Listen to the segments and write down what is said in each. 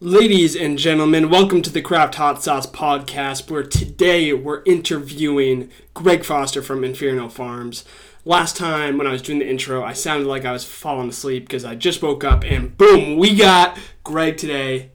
Ladies and gentlemen, welcome to the Craft Hot Sauce podcast, where today we're interviewing Greg Foster from Inferno Farms. Last time when I was doing the intro, I sounded like I was falling asleep because I just woke up and boom, we got Greg today,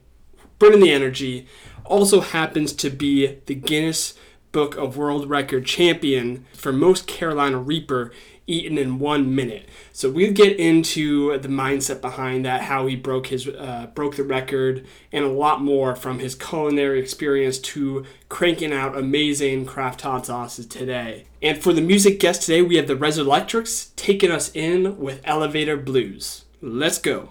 bringing the energy. Also happens to be the Guinness Book of World Record champion for most Carolina Reaper eaten in one minute. So we'll get into the mindset behind that, how he broke his uh, broke the record, and a lot more from his culinary experience to cranking out amazing craft hot sauces today. And for the music guest today, we have the Resurrectrix taking us in with Elevator Blues. Let's go.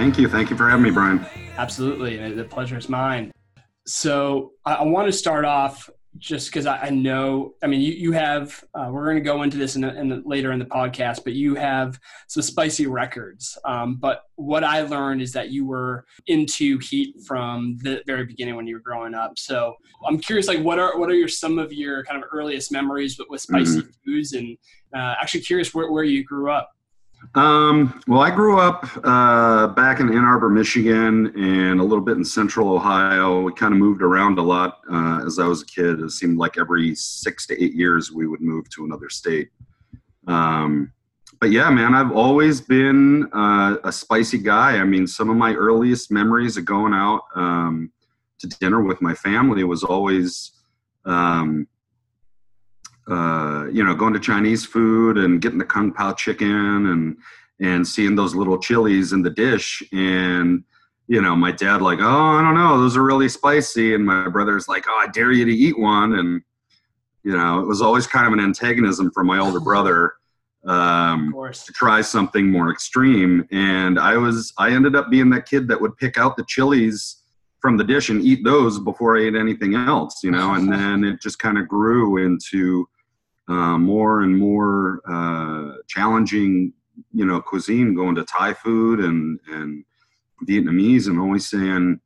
Thank you. Thank you for having me, Brian. Absolutely. The pleasure is mine. So I, I want to start off just because I, I know, I mean, you, you have, uh, we're going to go into this in, the, in the, later in the podcast, but you have some spicy records. Um, but what I learned is that you were into heat from the very beginning when you were growing up. So I'm curious, like, what are, what are your, some of your kind of earliest memories with, with spicy foods and uh, actually curious where, where you grew up? Um, well, I grew up uh, back in Ann Arbor, Michigan, and a little bit in Central Ohio. We kind of moved around a lot uh, as I was a kid. It seemed like every six to eight years we would move to another state. Um, but yeah, man, I've always been uh, a spicy guy. I mean, some of my earliest memories of going out um, to dinner with my family was always. Uh, you know, going to Chinese food and getting the kung pao chicken and and seeing those little chilies in the dish. And you know my dad like oh i don't know those are really spicy. And my brother's like oh i dare you to eat one. And you know it was always kind of an antagonism from my older brother um, to try something more extreme. And i was i ended up being that kid that would pick out the chilies from the dish and eat those before i ate anything else you know? And then it just kind of grew into uh, more and more uh, challenging you know cuisine going to thai food and and vietnamese and always saying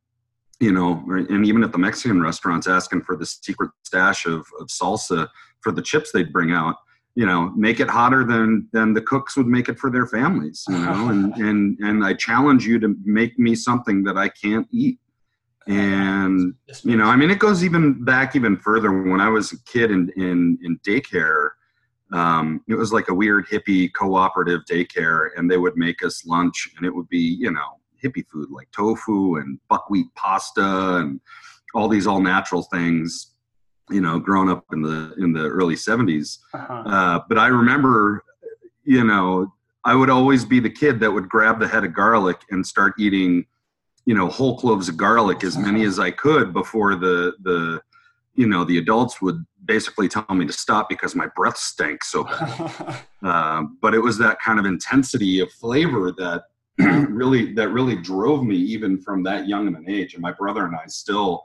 you know and even at the mexican restaurants asking for the secret stash of, of salsa for the chips they'd bring out you know make it hotter than than the cooks would make it for their families you know and and and i challenge you to make me something that i can't eat and you know i mean it goes even back even further. When i was a kid in in, in daycare um, it was like a weird hippie cooperative daycare and they would make us lunch and it would be you know hippie food like tofu and buckwheat pasta and all these all natural things you know growing up in the in the early 70s uh-huh. uh, but I remember, you know, I would always be the kid that would grab the head of garlic and start eating, you know, whole cloves of garlic as many as I could before the the, you know, the adults would basically tell me to stop because my breath stank so bad. Uh, but it was that kind of intensity of flavor that really that really drove me even from that young of an age. And my brother and I still,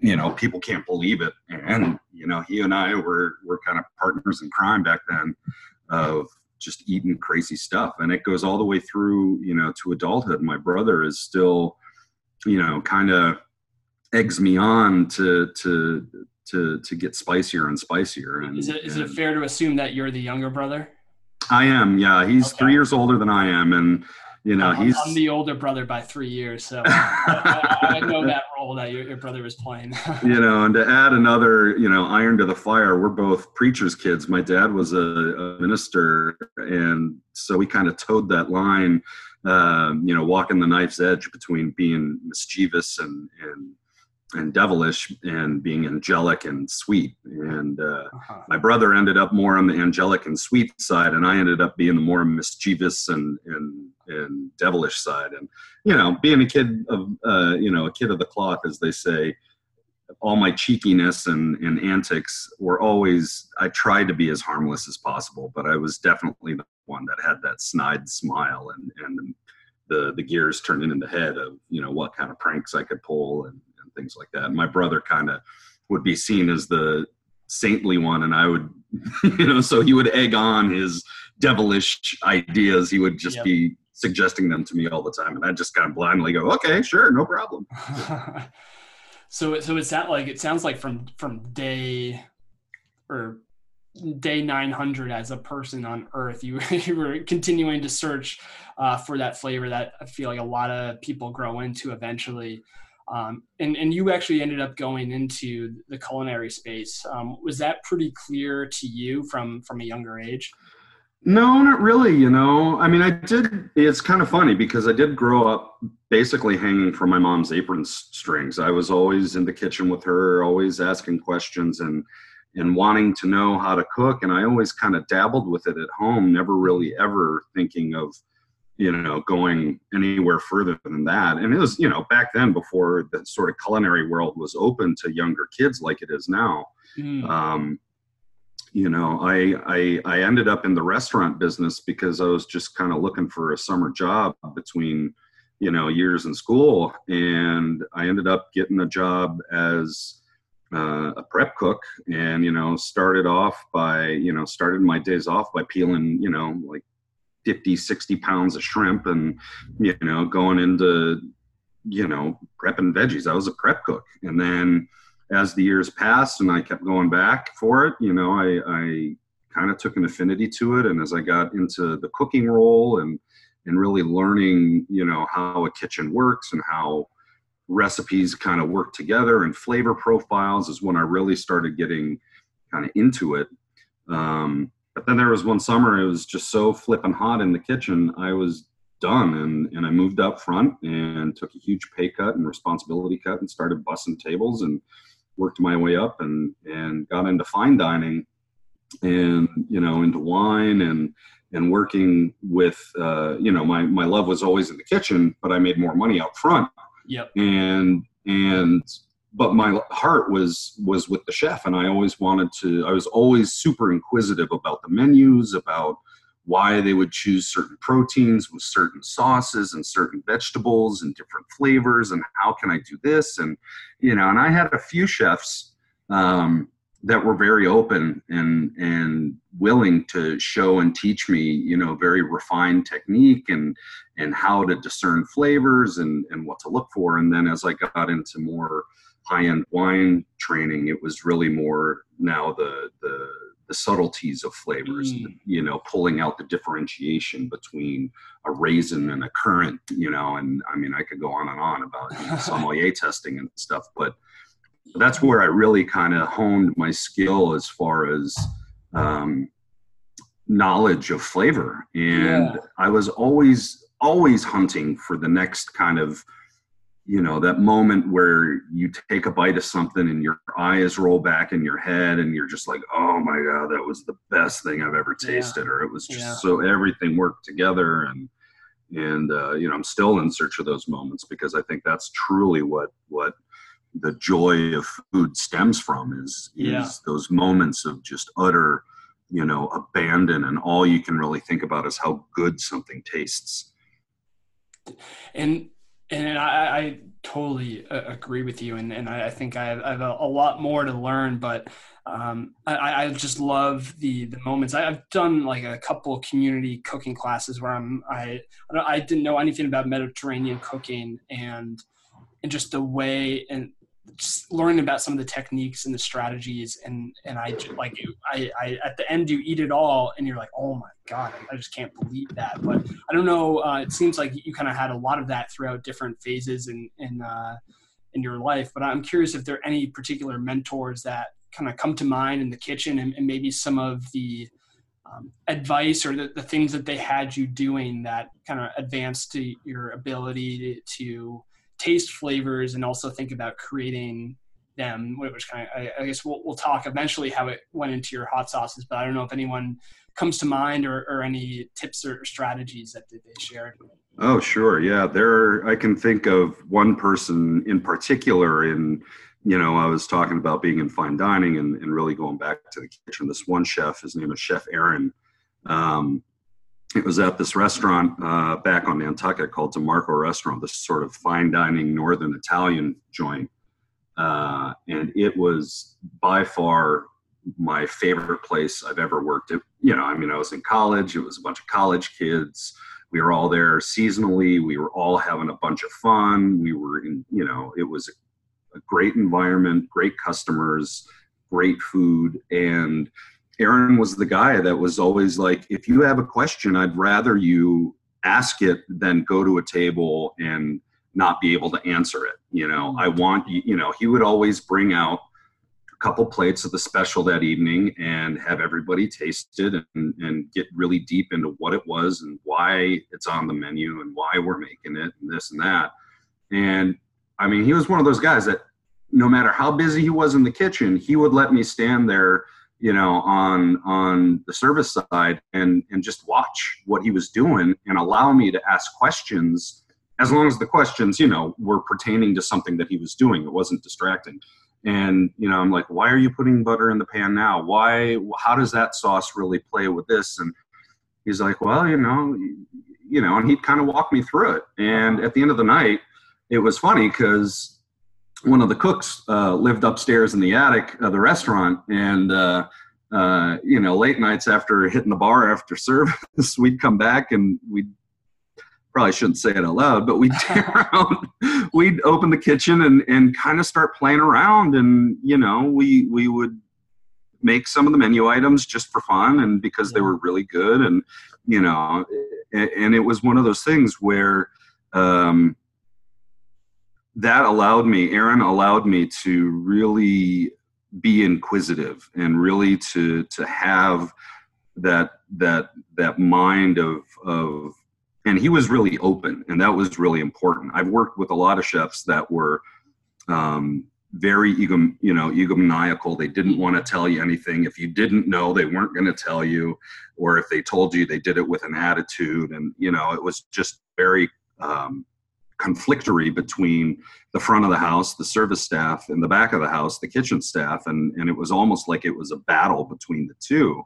you know, people can't believe it. And you know, he and I were were kind of partners in crime back then of just eating crazy stuff. And it goes all the way through, you know, to adulthood. My brother is still, you know, kind of eggs me on to to to to get spicier and spicier. And Is it is it fair to assume that you're the younger brother? I am, yeah. He's Okay. three years older than I am, and you know I'm, he's. I'm the older brother by three years, so I, I, know that role that your, your brother was playing. you know, and to add another, you know, iron to the fire, we're both preachers' kids. My dad was a, a minister, and so we kind of towed that line, um, you know, walking the knife's edge between being mischievous and and and devilish and being angelic and sweet. And uh, Uh-huh. my brother ended up more on the angelic and sweet side, and I ended up being the more mischievous and and and devilish side. And you know, being a kid of uh, you know a kid of the cloth, as they say, all my cheekiness and and antics were always. I tried to be as harmless as possible, but I was definitely the one that had that snide smile and and the the gears turning in the head of you know what kind of pranks I could pull and, and things like that. My brother kind of would be seen as the saintly one, and I would you know so he would egg on his devilish ideas. He would just Yep. be suggesting them to me all the time, and I just kind of blindly go, okay, sure, no problem. so so it's that like it sounds like from from day or day 900 as a person on earth you you were continuing to search uh, for that flavor that i feel like a lot of people grow into eventually um, and and you actually ended up going into the culinary space um, was that pretty clear to you from from a younger age No, not really. You know, I mean, I did. It's kind of funny because I did grow up basically hanging from my mom's apron strings. I was always in the kitchen with her, always asking questions and and wanting to know how to cook. And I always kind of dabbled with it at home, never really ever thinking of, you know, going anywhere further than that. And it was, you know, back then before the sort of culinary world was open to younger kids like it is now Mm. um, you know I, I i ended up in the restaurant business because i was just kind of looking for a summer job between you know years in school and i ended up getting a job as uh, a prep cook and you know started off by you know started my days off by peeling you know like 50 60 pounds of shrimp and you know going into you know prepping veggies i was a prep cook and then as the years passed and I kept going back for it, you know, I, I kind of took an affinity to it. And as I got into the cooking role and, and really learning, you know, how a kitchen works and how recipes kind of work together and flavor profiles is when I really started getting kind of into it. Um, but then there was one summer, it was just so flipping hot in the kitchen. I was done and, and I moved up front and took a huge pay cut and responsibility cut and started bussing tables and worked my way up and and got into fine dining and you know into wine and and working with uh, you know my my love was always in the kitchen but i made more money out front yep. And and but my heart was was with the chef and i always wanted to i was always super inquisitive about the menus about why they would choose certain proteins with certain sauces and certain vegetables and different flavors and how can i do this? And you know and i had a few chefs um, that were very open and and willing to show and teach me you know very refined technique and and how to discern flavors and and what to look for and then as i got into more high end wine training it was really more now the the the subtleties of flavors Mm. you know pulling out the differentiation between a raisin and a currant you know and i mean i could go on and on about you know, sommelier testing and stuff but that's where i really kind of honed my skill as far as um, knowledge of flavor and Yeah. i was always always hunting for the next kind of you know that moment where you take a bite of something and your eyes roll back in your head and you're just like oh my god that was the best thing i've ever Yeah. tasted or it was just Yeah. so everything worked together and and uh, you know i'm still in search of those moments because i think that's truly what what the joy of food stems from is is Yeah. those moments of just utter you know abandon and all you can really think about is how good something tastes and and I, I totally uh, agree with you, and, and I think I have, I have a, a lot more to learn, but um, I, I just love the the moments. I, I've done like a couple of community cooking classes where I'm I I, I didn't know anything about Mediterranean cooking, and and just the way and just learning about some of the techniques and the strategies and and I like I, I at the end you eat it all and you're like oh my god I, just can't believe that. But I don't know uh, it seems like you kind of had a lot of that throughout different phases in in uh, in your life but I'm curious if there are any particular mentors that kind of come to mind in the kitchen and, and maybe some of the um, advice or the, the things that they had you doing that kind of advanced to your ability to taste flavors and also think about creating them, which kind of, I, I guess we'll, we'll talk eventually how it went into your hot sauces, but I don't know if anyone comes to mind or, or any tips or strategies that they shared. Oh, sure. Yeah. There, I can think of one person in particular in, you know, I was talking about being in fine dining and, and really going back to the kitchen. This one chef, his name is Chef Aaron. Um, it was at this restaurant uh, back on Nantucket called DeMarco Restaurant, this sort of fine dining northern Italian joint. Uh, and it was by far my favorite place I've ever worked at. You know, I mean, I was in college, it was a bunch of college kids. We were all there seasonally. We were all having a bunch of fun. We were in, you know, it was a great environment, great customers, great food. And Aaron was the guy that was always like, if you have a question, I'd rather you ask it than go to a table and not be able to answer it. You know, I mm-hmm. want you, you know, he would always bring out a couple plates of the special that evening and have everybody taste it and, and get really deep into what it was and why it's on the menu and why we're making it and this and that. And I mean, he was one of those guys that no matter how busy he was in the kitchen, he would let me stand there you know on on the service side and and just watch what he was doing and allow me to ask questions as long as the questions you know were pertaining to something that he was doing. It wasn't distracting. And you know i'm like why are you putting butter in the pan now? Why how does that sauce really play with this? And he's like well you know you know and he'd kind of walk me through it. And at the end of the night it was funny because one of the cooks uh, lived upstairs in the attic of the restaurant, and uh, uh, you know, late nights after hitting the bar after service, we'd come back and we'd probably shouldn't say it out loud, but we'd around, we'd open the kitchen and and kind of start playing around, and you know, we we would make some of the menu items just for fun and because they were really good, and you know, and, and it was one of those things where. Um, that allowed me, Aaron allowed me to really be inquisitive and really to to have that that that mind of of and he was really open and that was really important. I've worked with a lot of chefs that were um, very ego you know egomaniacal. They didn't want to tell you anything. If you didn't know they weren't going to tell you or if they told you they did it with an attitude and you know it was just very um, conflictory between the front of the house, the service staff, and the back of the house, the kitchen staff, and and it was almost like it was a battle between the two.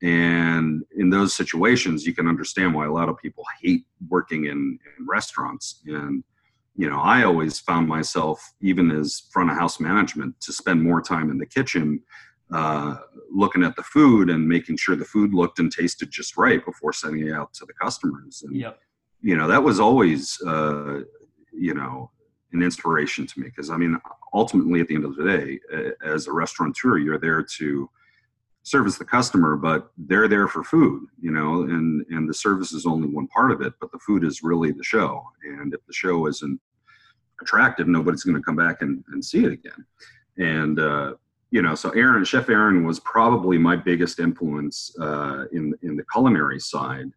And in those situations, you can understand why a lot of people hate working in, in restaurants. And you know, I always found myself, even as front of house management, to spend more time in the kitchen uh, looking at the food and making sure the food looked and tasted just right before sending it out to the customers. And Yep. You know that was always uh, you know an inspiration to me because i mean ultimately at the end of the day as a restaurateur you're there to service the customer but they're there for food you know and and the service is only one part of it but the food is really the show. And if the show isn't attractive nobody's going to come back and, and see it again. And uh, you know so aaron chef aaron was probably my biggest influence uh, in in the culinary side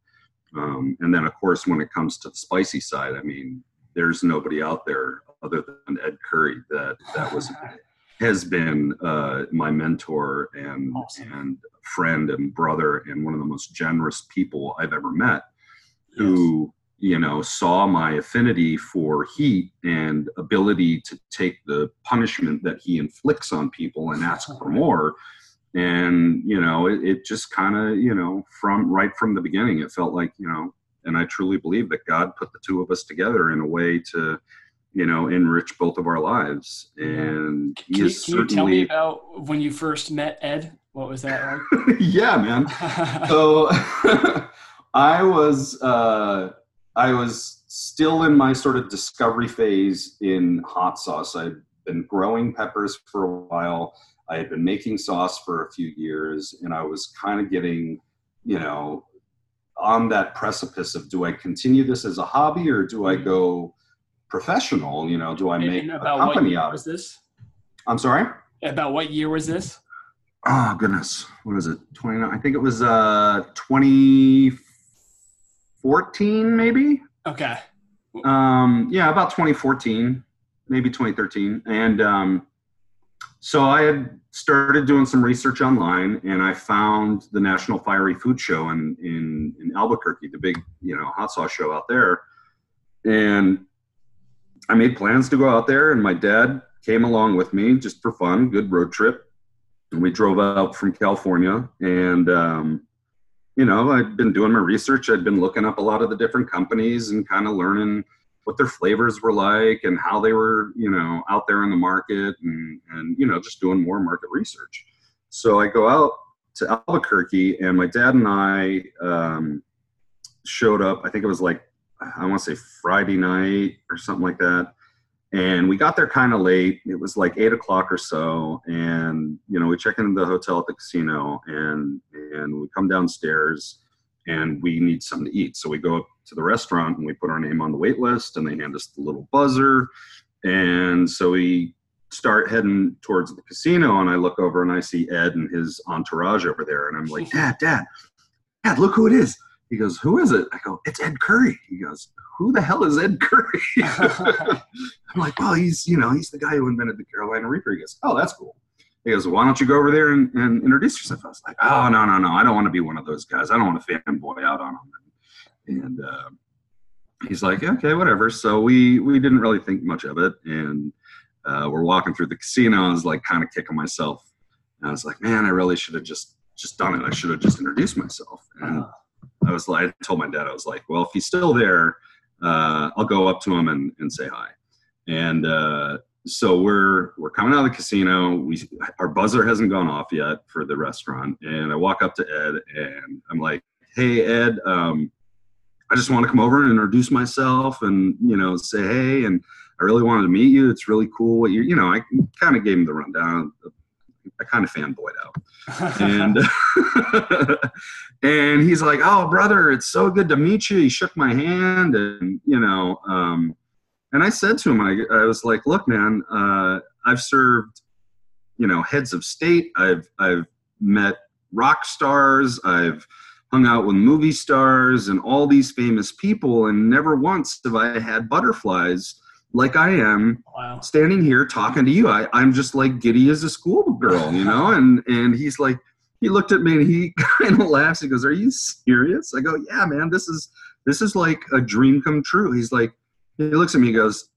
um, and then, of course, when it comes to the spicy side, I mean, there's nobody out there other than Ed Curry that that was has been uh, my mentor and Awesome. and friend and brother and one of the most generous people I've ever met. Who you know saw my affinity for heat and ability to take the punishment that he inflicts on people and ask for more and you know it, it just kind of you know from right from the beginning it felt like you know and i truly believe that god put the two of us together in a way to you know enrich both of our lives. And he Can you, is can you tell me about when you first met Ed? What was that like? yeah man. So i was uh i was still in my sort of discovery phase in hot sauce. I'd been growing peppers for a while i had been making sauce for a few years and i was kind of getting you know on that precipice of do i continue this as a hobby or do i go professional? You know do i make and a about what company out of this? i'm sorry? About what year was this? oh goodness. What is it? 29 i think it was uh 2014 maybe? Okay. Um, yeah, about 2014, maybe 2013, and um, so I had started doing some research online, and I found the National Fiery Food Show in in, in Albuquerque, the big you know hot sauce show out there, and I made plans to go out there, and my dad came along with me just for fun, good road trip. And we drove out from California, and um, you know, I'd been doing my research. I'd been looking up a lot of the different companies and kind of learning what their flavors were like and how they were, you know, out there in the market and, and you know, just doing more market research. So I go out to Albuquerque and my dad and I um, showed up. I think it was like, I want to say Friday night or something like that. And we got there kind of late. It was like eight o'clock or so. And, you know, we check into the hotel at the casino and, and we come downstairs and we need something to eat. So we go up to the restaurant and we put our name on the wait list and they hand us the little buzzer. And so we start heading towards the casino and I look over and I see Ed and his entourage over there. And I'm like, Dad, Dad, Dad, look who it is. He goes, Who is it? I go, It's Ed Curry. He goes, Who the hell is Ed Curry? I'm like, Well, he's, you know, he's the guy who invented the Carolina Reaper. He goes, Oh, that's cool. He goes, Why don't you go over there and, and introduce yourself? I was like, Oh, no, no, no. I don't want to be one of those guys. I don't want to fanboy out on him. And uh, he's like, Okay, whatever. So we, we didn't really think much of it. And uh, we're walking through the casino. I was like, kind of kicking myself. And I was like, Man, I really should have just just done it. I should have just introduced myself. And I was like, I told my dad, I was like, well, if he's still there, uh, I'll go up to him and, and say hi. And uh, so we're we're coming out of the casino. We our buzzer hasn't gone off yet for the restaurant, and I walk up to Ed and I'm like, "Hey, Ed, um, I just want to come over and introduce myself and you know say hey, and I really wanted to meet you. It's really cool what you you know." I kind of gave him the rundown. I kind of fanboyed out, and and he's like, "Oh, brother, it's so good to meet you." He shook my hand, and you know, um, and I said to him, I, I was like, "Look, man, uh, I've served, you know, heads of state. I've I've met rock stars. I've hung out with movie stars and all these famous people, and never once have I had butterflies." Like I am Wow. standing here talking to you. I, I'm just like giddy as a schoolgirl, you know? And and he's like, he looked at me and he kind of laughs. He goes, Are you serious? I go, Yeah, man, this is this is like a dream come true. He's like, he looks at me, he goes,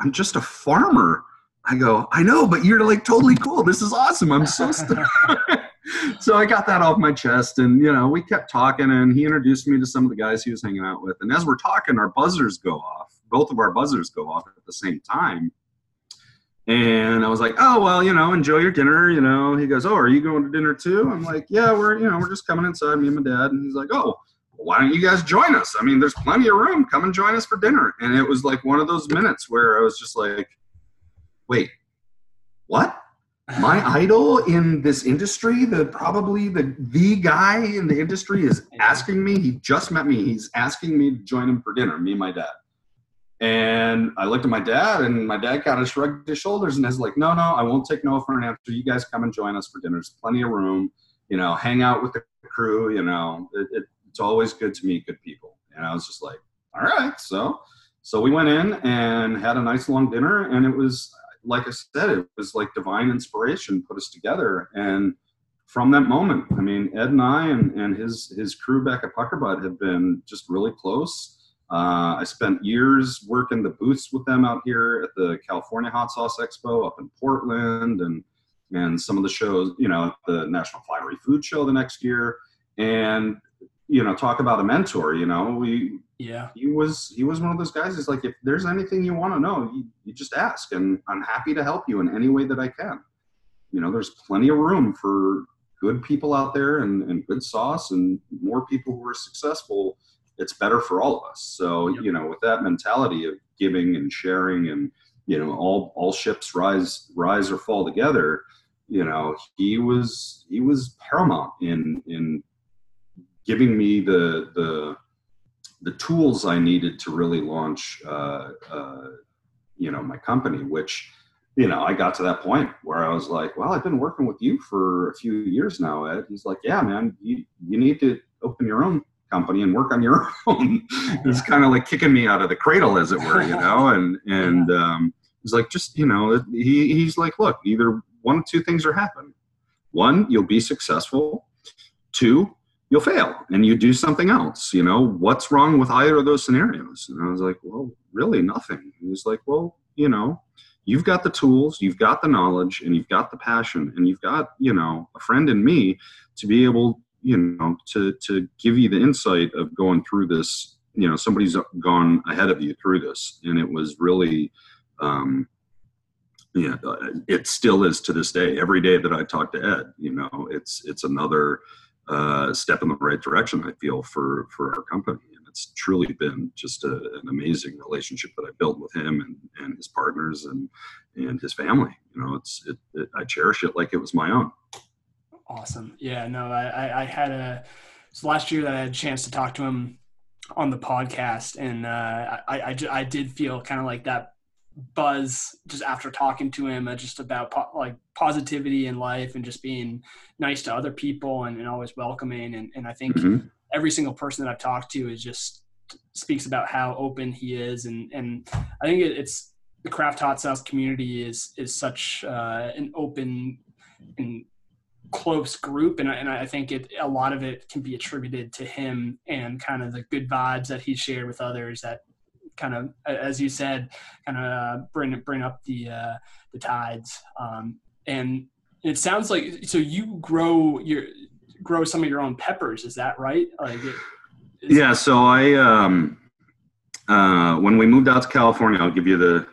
I'm just a farmer. I go, I know, but you're like totally cool. This is awesome. I'm so stoked. so I got that off my chest and you know, we kept talking and he introduced me to some of the guys he was hanging out with. And as we're talking, our buzzers go off. Both of our buzzers go off at the same time. And I was like, oh well, you know, enjoy your dinner. You know, he goes, oh, are you going to dinner too? I'm like, yeah, we're you know we're just coming inside, me and my dad. And he's like, oh, why don't you guys join us? I mean, there's plenty of room. Come and join us for dinner. And it was like one of those minutes where I was just like, wait, what? My idol in this industry, the probably the the guy in the industry is asking me. He just met me. He's asking me to join him for dinner. Me and my dad. And I looked at my dad, and my dad kind of shrugged his shoulders and was like, "No, no, I won't take no for an answer. You guys come and join us for dinner. There's plenty of room. You know, hang out with the crew. You know, it, it, it's always good to meet good people." And I was just like, "All right." So, so we went in and had a nice long dinner, and it was like I said, it was like divine inspiration put us together. And from that moment, I mean, Ed and I and, and his his crew back at Puckerbutt have been just really close. Uh, I spent years working the booths with them out here at the California Hot Sauce Expo up in Portland, and and some of the shows, you know, the National Fiery Food Show the next year, and you know, talk about a mentor. You know, we Yeah. he was he was one of those guys. He's like if there's anything you want to know, you, you just ask, and I'm happy to help you in any way that I can. You know, there's plenty of room for good people out there and, and good sauce, and more people who are successful. It's better for all of us. So Yep. you know, with that mentality of giving and sharing, and you know, all all ships rise rise or fall together. You know, he was he was paramount in in giving me the the the tools I needed to really launch, uh, uh, you know, my company. Which, you know, I got to that point where I was like, "Well, I've been working with you for a few years now, Ed." He's like, "Yeah, man, you you need to open your own company and work on your own. it's kind of like kicking me out of the cradle, as it were, you know. And and um, he's like, just you know, he, he's like, look, either one of two things are happening. One, you'll be successful. Two, you'll fail and you do something else. You know, what's wrong with either of those scenarios? And I was like, well, really nothing. He's like, well, you know, you've got the tools, you've got the knowledge, and you've got the passion, and you've got, you know, a friend in me to be able, you know, to to give you the insight of going through this. You know, somebody's gone ahead of you through this, and it was really. Um, yeah, it still is to this day. Every day that I talk to Ed, you know, it's it's another uh, step in the right direction. I feel for for our company, and it's truly been just a, an amazing relationship that I built with him and, and his partners and and his family. You know, it's it, it, I cherish it like it was my own. Awesome. Yeah. No, I I had a so last year that I had a chance to talk to him on the podcast, and uh, I, I I did feel kind of like that buzz just after talking to him uh, just about po- like positivity in life and just being nice to other people and, and always welcoming. And, and i think mm-hmm. every single person that i've talked to is just speaks about how open he is. And and i think it, it's the craft hot sauce community is is such uh, an open and close group. And, and i think it a lot of it can be attributed to him and kind of the good vibes that he shared with others that kind of, as you said, kind of uh, bring bring up the uh, the tides. Um, and it sounds like so you grow your grow some of your own peppers. Is that right? Like, it, yeah. So I um, uh, when we moved out to California, I'll give you the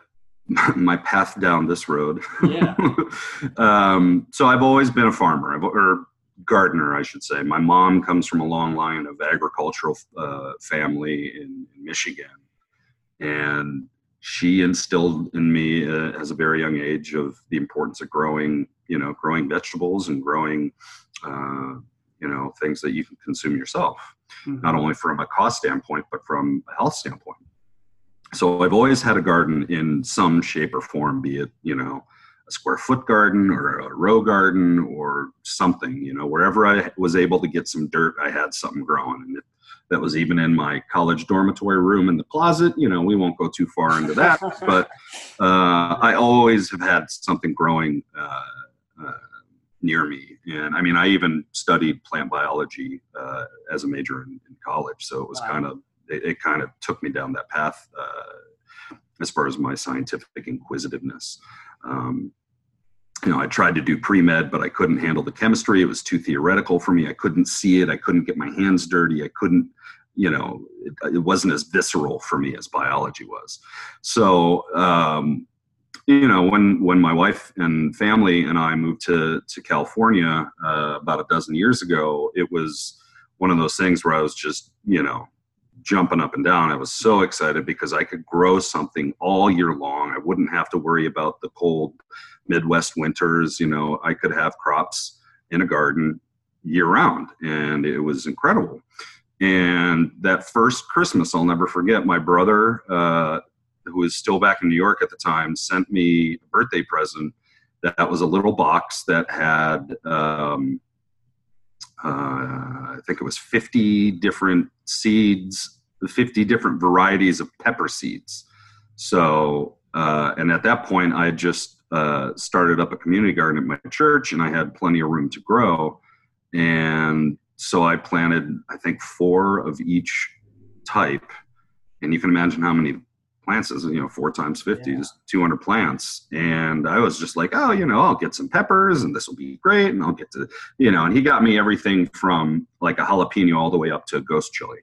my path down this road. Yeah. um, so I've always been a farmer, I've, or gardener, I should say. My mom comes from a long line of agricultural uh, family in, in Michigan, and she instilled in me uh, as a very young age of the importance of growing you know growing vegetables and growing uh, you know things that you can consume yourself mm-hmm. not only from a cost standpoint but from a health standpoint so i've always had a garden in some shape or form be it you know a square foot garden or a row garden or something you know wherever i was able to get some dirt i had something growing and it, that was even in my college dormitory room in the closet. You know, we won't go too far into that, but uh, I always have had something growing uh, uh, near me. And I mean, I even studied plant biology uh, as a major in, in, college, so it was wow. kind of it, it, kind of took me down that path uh, as far as my scientific inquisitiveness. Um, you know, I tried to do pre med, but I couldn't handle the chemistry. It was too theoretical for me. I couldn't see it. I couldn't get my hands dirty. I couldn't, you know, it, it wasn't as visceral for me as biology was. So, um, you know, when when my wife and family and I moved to to California uh, about a dozen years ago, it was one of those things where I was just, you know, jumping up and down. I was so excited because I could grow something all year long. I wouldn't have to worry about the cold Midwest winters. You know, I could have crops in a garden year round, and it was incredible. And that first Christmas, I'll never forget. My brother, uh, who was still back in New York at the time, sent me a birthday present. That was a little box that had, um, uh, I think it was 50 different seeds, 50 different varieties of pepper seeds. So, uh, and at that point, I just uh, started up a community garden at my church, and I had plenty of room to grow. And so I planted, I think, four of each type. And you can imagine how many plants is, you know, four times 50 yeah. is 200 plants. And I was just like, oh, you know, I'll get some peppers and this will be great. And I'll get to, you know, and he got me everything from like a jalapeno all the way up to a ghost chili.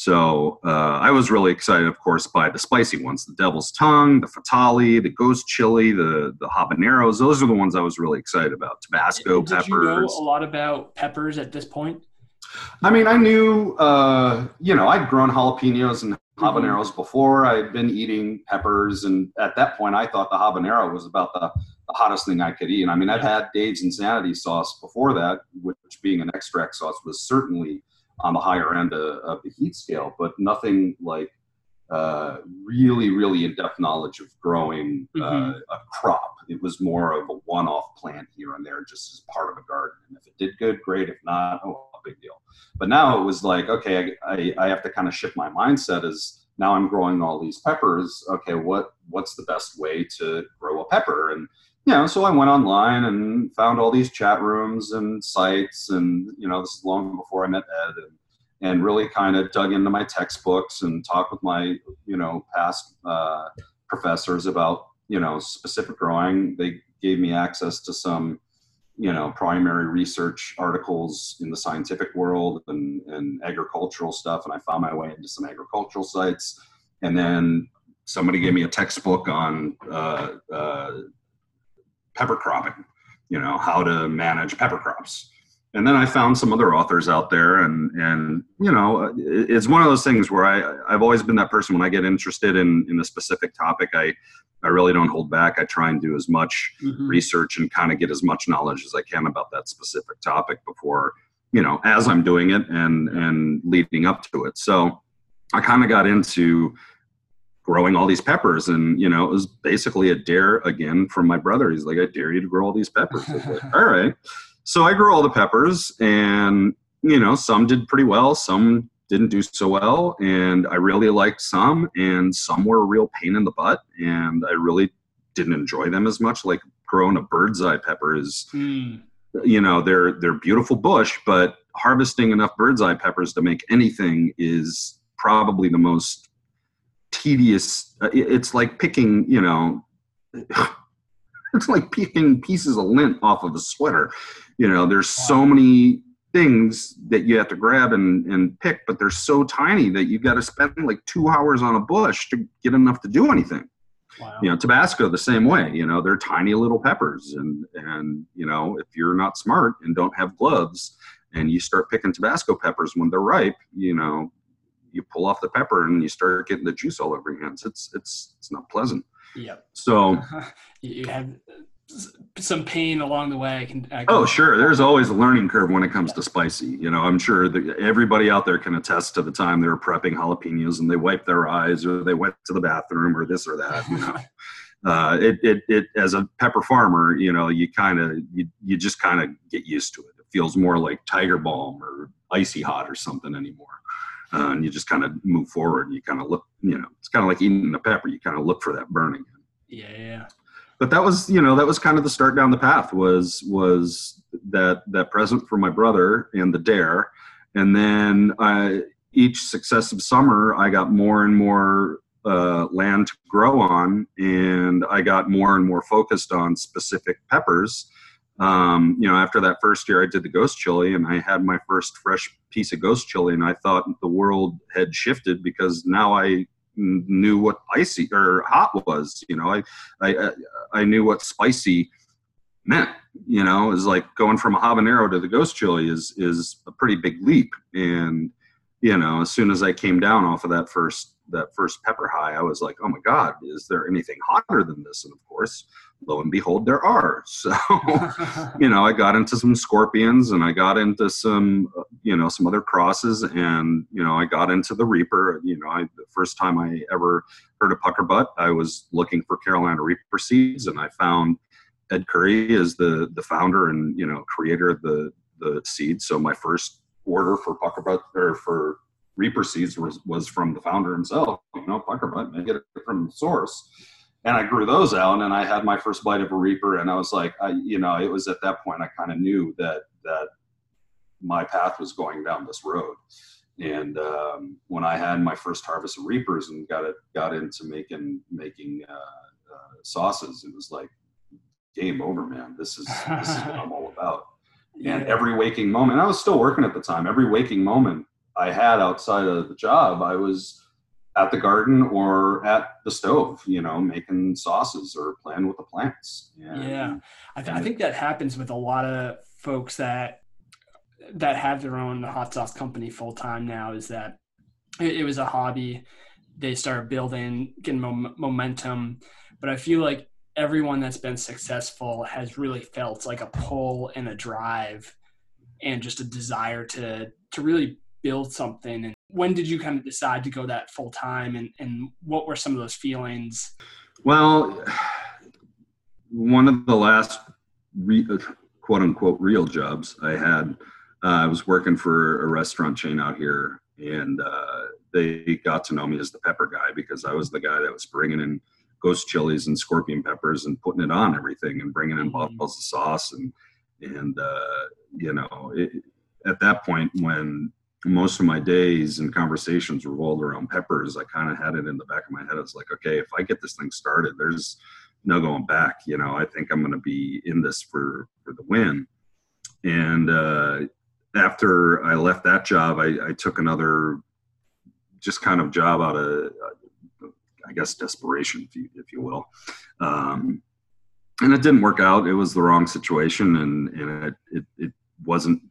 So uh, I was really excited, of course, by the spicy ones: the devil's tongue, the fatalii, the ghost chili, the the habaneros. Those are the ones I was really excited about. Tabasco peppers. Did peppers. you know a lot about peppers at this point? I mean, I knew, uh, you know, I'd grown jalapenos and mm-hmm. habaneros mm-hmm. before. I'd been eating peppers, and at that point, I thought the habanero was about the, the hottest thing I could eat. And I mean, I'd had Dave's Insanity sauce before that, which being an extract sauce was certainly on the higher end of, of the heat scale, but nothing like uh, really, really in-depth knowledge of growing uh, mm-hmm. a crop. It was more of a one-off plant here and there, just as part of a garden. And if it did good, great. If not, oh, a big deal. But now it was like, okay, I, I, I have to kind of shift my mindset as now I'm growing all these peppers. Okay, what what's the best way to grow a pepper? And you know, so I went online and found all these chat rooms and sites, and you know, this is long before I met Ed, and, and really kind of dug into my textbooks and talked with my you know past uh, professors about you know specific growing. They gave me access to some you know primary research articles in the scientific world and, and agricultural stuff and i found my way into some agricultural sites and then somebody gave me a textbook on uh, uh, pepper cropping you know how to manage pepper crops and then i found some other authors out there and and you know it's one of those things where i i've always been that person when i get interested in in a specific topic i I really don't hold back. I try and do as much mm-hmm. research and kind of get as much knowledge as I can about that specific topic before, you know, as I'm doing it and and leading up to it. So I kind of got into growing all these peppers. And you know it was basically a dare again from my brother. He's like i dare you to grow all these peppers. Like, all right. So i grew all the peppers and you know some did pretty well some didn't do so well. And i really liked some and some were a real pain in the butt. And i really didn't enjoy them as much. Like growing a bird's eye pepper is mm. you know they're they're beautiful bush but harvesting enough bird's eye peppers to make anything is probably the most tedious uh, it's like picking you know it's like picking pieces of lint off of a sweater you know there's so many things that you have to grab and, and pick, but they're so tiny that you've got to spend like two hours on a bush to get enough to do anything. Wow. You know, Tabasco the same way. You know, they're tiny little peppers, and and you know, if you're not smart and don't have gloves, and you start picking Tabasco peppers when they're ripe, you know, you pull off the pepper and you start getting the juice all over your hands. It's it's it's not pleasant. Yep. So you have some pain along the way. I can, I can, oh, sure. There's always a learning curve when it comes to spicy. You know, I'm sure that everybody out there can attest to the time they were prepping jalapenos and they wiped their eyes or they went to the bathroom or this or that. You know, uh, it, it, it, as a pepper farmer, you know, you kind of, you, you just kind of get used to it. It feels more like Tiger Balm or Icy Hot or something anymore. Uh, and you just kind of move forward and you kind of look, you know, it's kind of like eating a pepper. You kind of look for that burning. Yeah, yeah but that was you know that was kind of the start down the path was was that that present for my brother and the dare and then I, each successive summer i got more and more uh, land to grow on and i got more and more focused on specific peppers um, you know after that first year i did the ghost chili and i had my first fresh piece of ghost chili and i thought the world had shifted because now i knew what icy or hot was. You know, I I I knew what spicy meant. You know, is like going from a habanero to the ghost chili is is a pretty big leap. And you know, as soon as I came down off of that first that first pepper high, I was like, oh my god, is there anything hotter than this? And of course, lo and behold, there are. So, you know, I got into some scorpions and I got into some, you know, some other crosses and, you know, I got into the Reaper. You know, I, the first time I ever heard of puckerbutt, I was looking for Carolina Reaper seeds and I found Ed Curry is the, the founder and, you know, creator of the, the seeds. So my first order for puckerbutt or for Reaper seeds was, was from the founder himself, you know, puckerbutt, I get it from the source and I grew those out, and I had my first bite of a reaper, and I was like, I, you know, it was at that point I kind of knew that that my path was going down this road. And um, when I had my first harvest of reapers and got it, got into making making uh, uh, sauces, it was like game over, man. This is this is what I'm all about. And every waking moment, I was still working at the time. Every waking moment I had outside of the job, I was at the garden or at the stove, you know, making sauces or playing with the plants. And, yeah, I, th- I think that happens with a lot of folks that that have their own hot sauce company full time now. Is that it, it, was a hobby? They started building, getting mom- momentum, but I feel like everyone that's been successful has really felt like a pull and a drive and just a desire to to really build something and when did you kind of decide to go that full time and, and what were some of those feelings well one of the last re, quote unquote real jobs i had uh, I was working for a restaurant chain out here, and uh, they got to know me as the pepper guy because I was the guy that was bringing in ghost chilies and scorpion peppers and putting it on everything and bringing in Mhm. bottles of sauce and and uh, you know it, at that point when most of my days and conversations revolved around peppers. I kind of had it in the back of my head. I was like okay if i get this thing started there's no going back you know? I think i'm going to be in this for for the win. And uh, after i left that job I, I took another just kind of job out of uh, i guess desperation if you, if you will. Um, and it didn't work out. It was the wrong situation and, and it, it, it wasn't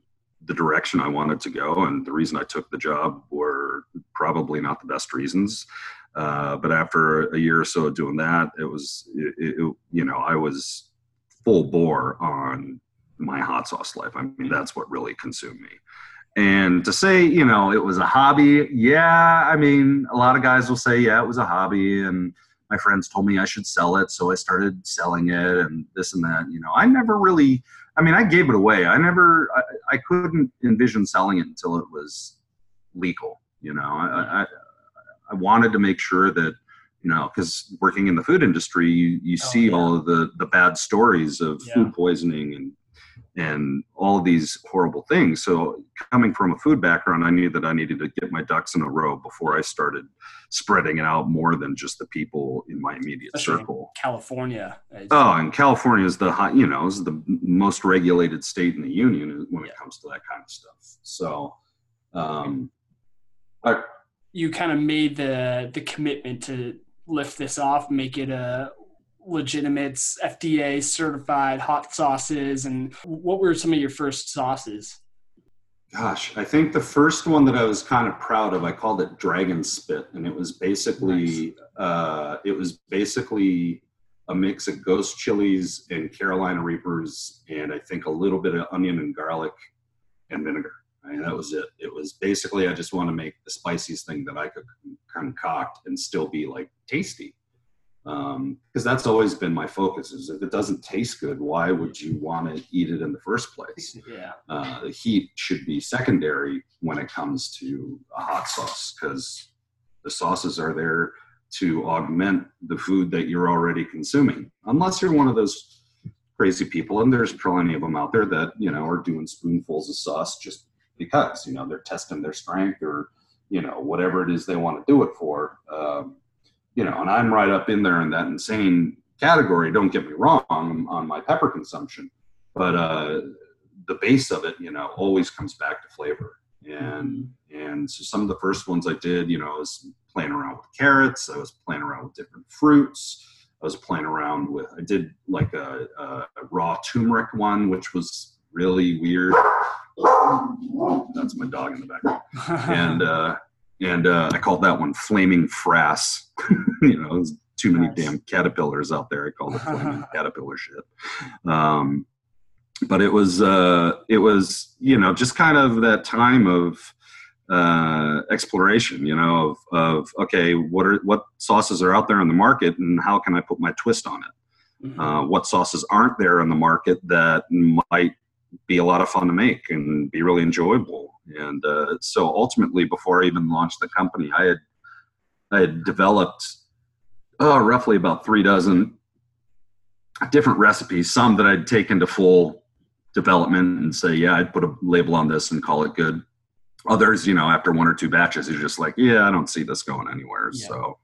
the direction I wanted to go, and the reason I took the job were probably not the best reasons. Uh, but after a year or so doing that, it was, it, it, you know, I was full bore on my hot sauce life. I mean, that's what really consumed me. And to say, you know, it was a hobby, yeah, I mean, a lot of guys will say, yeah, it was a hobby, and my friends told me I should sell it, so I started selling it, and this and that. You know, I never really I mean, I gave it away. I never, I, I couldn't envision selling it until it was legal. You know, I, I, I wanted to make sure that, you know, because working in the food industry, you, you Oh, see yeah. all of the the bad stories of Yeah. food poisoning and and all these horrible things. So coming from a food background, I knew that I needed to get my ducks in a row before I started spreading it out more than just the people in my immediate Especially circle. California. Oh, and California is the high, you know, is the most regulated state in the union when Yeah. it comes to that kind of stuff. So, um, you kind of made the the commitment to lift this off, make it a legitimate FDA certified hot sauces. And what were some of your first sauces? gosh, I think the first one that I was kind of proud of, I called it Dragon Spit, and it was basically, uh, it was basically a mix of ghost chilies and Carolina Reapers, and I think a little bit of onion and garlic and vinegar. I mean, that was it. It was basically I just want to make the spiciest thing that I could concoct and still be like tasty. Because that's always been my focus. Is if it doesn't taste good, why would you want to eat it in the first place? Yeah. uh, the heat should be secondary when it comes to a hot sauce because the sauces are there to augment the food that you're already consuming unless you're one of those crazy people and there's plenty of them out there that you know are doing spoonfuls of sauce just because you know they're testing their strength or you know whatever it is they want to do it for um, you know and i'm right up in there in that insane category don't get me wrong on my pepper consumption but uh the base of it, you know, always comes back to flavor. And and so some of the first ones I did, you know, I was playing around with carrots. I was playing around with different fruits. I was playing around with. I did like a, a, a raw turmeric one, which was really weird. That's my dog in the background. And uh, and uh, I called that one flaming frass. you know, there's too many Nice. damn caterpillars out there. I called it flaming caterpillar shit. Um, but it was uh, it was you know just kind of that time of uh, exploration. You know of of okay, what are what sauces are out there in the market, and how can I put my twist on it? Mhm. uh, what sauces aren't there in the market that might be a lot of fun to make and be really enjoyable. And uh, so ultimately, before I even launched the company, I had I had developed oh, roughly about three dozen different recipes. Some that I'd taken to full development and say, yeah, I'd put a label on this and call it good. Others, you know, after one or two batches, you're just like, yeah, I don't see this going anywhere. Yeah. So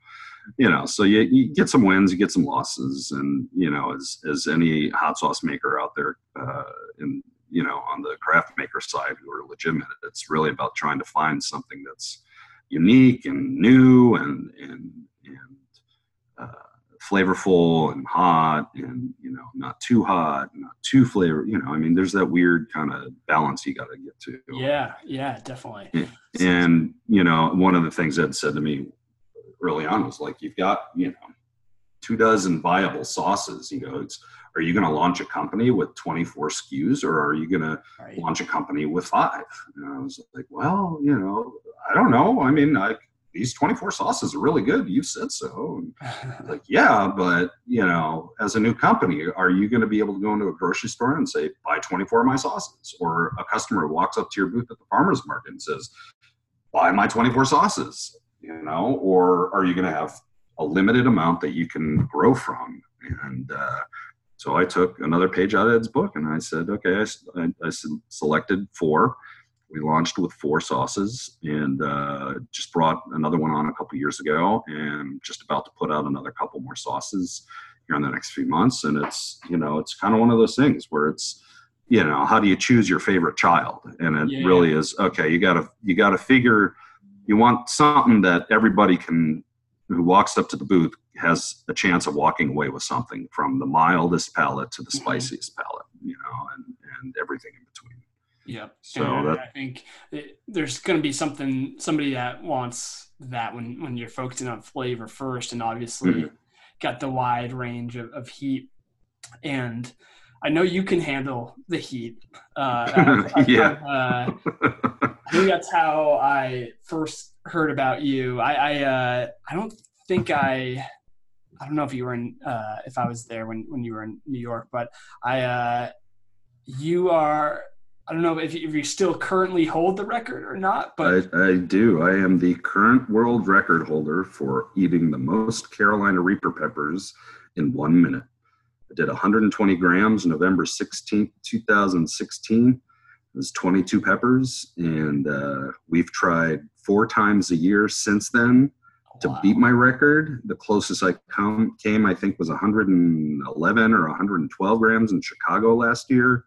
you know, so you, you get some wins, you get some losses, and you know, as as any hot sauce maker out there, uh, in you know, on the craft maker side who are legitimate, it's really about trying to find something that's unique and new and and and uh, flavorful and hot, and you know, not too hot, not too flavor. You know, I mean, there's that weird kind of balance you got to get to. Yeah, yeah, definitely. And you know, one of the things Ed said to me early on was like, "You've got you know two dozen viable sauces." He goes, "Are you going to launch a company with 24 SKUs, or are you going to launch a company with five? And I was like, "Well, you know, I don't know. I mean, I these 24 sauces are really good. You said so. And like, yeah, but you know, as a new company, are you going to be able to go into a grocery store and say, buy 24 of my sauces? Or a customer walks up to your booth at the farmer's market and says, buy my 24 sauces, you know? Or are you going to have a limited amount that you can grow from? And uh, so I took another page out of Ed's book and I said, okay, I, I, I selected four we launched with four sauces and uh, just brought another one on a couple years ago and just about to put out another couple more sauces here in the next few months and it's you know it's kind of one of those things where it's you know how do you choose your favorite child and it yeah, really yeah. is okay you gotta you gotta figure you want something that everybody can who walks up to the booth has a chance of walking away with something from the mildest palate to the mm-hmm. spiciest palate you know and and everything in between yeah. So that, I think it, there's going to be something somebody that wants that when when you're focusing on flavor first, and obviously mm-hmm. got the wide range of, of heat. And I know you can handle the heat. Uh, I, yeah. Uh, I think that's how I first heard about you. I I, uh, I don't think I. I don't know if you were in, uh, if I was there when, when you were in New York, but I, uh, you are I don't know if you, if you still currently hold the record or not, but I, I, do. I am the current world record holder for eating the most Carolina Reaper peppers in one minute. I did 120 grams November 16th, 2016. It was 22 peppers, and uh, we've tried four times a year since then to wow. beat my record. The closest I come came, I think, was 111 or 112 grams in Chicago last year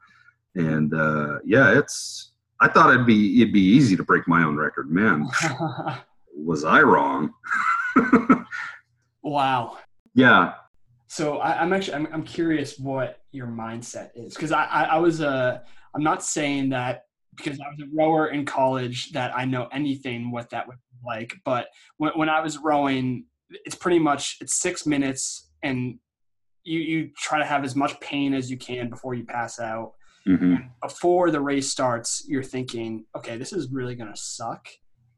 and uh, yeah, it's. I thought it'd be it'd be easy to break my own record. Man, was I wrong? wow. Yeah. So I, am actually I'm, I'm curious what your mindset is because I, I, I was uh I'm not saying that because I was a rower in college that I know anything what that would be like, but when when I was rowing, it's pretty much it's six minutes and you you try to have as much pain as you can before you pass out Mm-hmm. Before the race starts, you're thinking, okay, this is really gonna suck.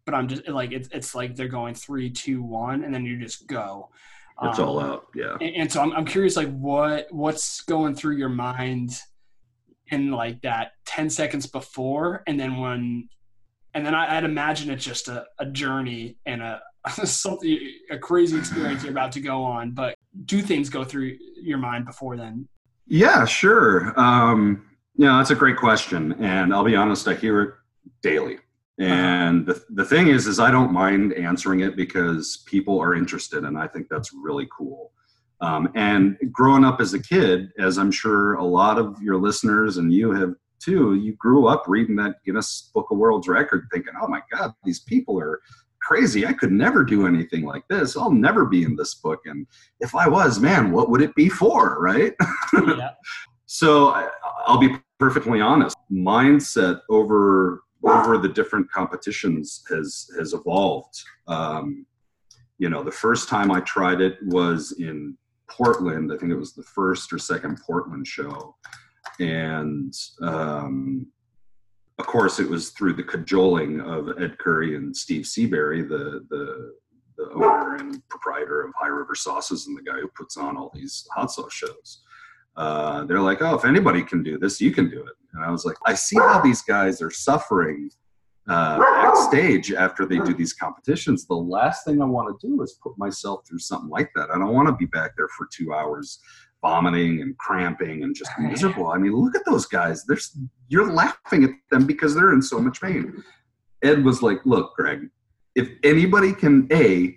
But I'm just like it's it's like they're going three, two, one, and then you just go. It's um, all out, yeah. And, and so I'm I'm curious, like what what's going through your mind in like that 10 seconds before and then when and then I, would imagine it's just a, a journey and a something a crazy experience you're about to go on but do things go through your mind before then yeah sure um yeah, that's a great question, and I'll be honest, I hear it daily. And the, the thing is, is I don't mind answering it because people are interested, and I think that's really cool. Um, and growing up as a kid, as I'm sure a lot of your listeners and you have too, you grew up reading that Guinness Book of World Record, thinking, "Oh my God, these people are crazy. I could never do anything like this. I'll never be in this book. And if I was, man, what would it be for, right?" Yeah. so I, I'll be perfectly honest, mindset over over the different competitions has has evolved. Um, you know, the first time I tried it was in Portland. I think it was the first or second Portland show, and um, of course, it was through the cajoling of Ed Curry and Steve Seaberry, the the the owner and proprietor of High River Sauces and the guy who puts on all these hot sauce shows uh, they're like, oh, if anybody can do this, you can do it. And I was like, I see how these guys are suffering uh, backstage after they do these competitions. The last thing I want to do is put myself through something like that. I don't want to be back there for two hours vomiting and cramping and just miserable. I mean, look at those guys. There's you're laughing at them because they're in so much pain. Ed was like, look, Greg, if anybody can a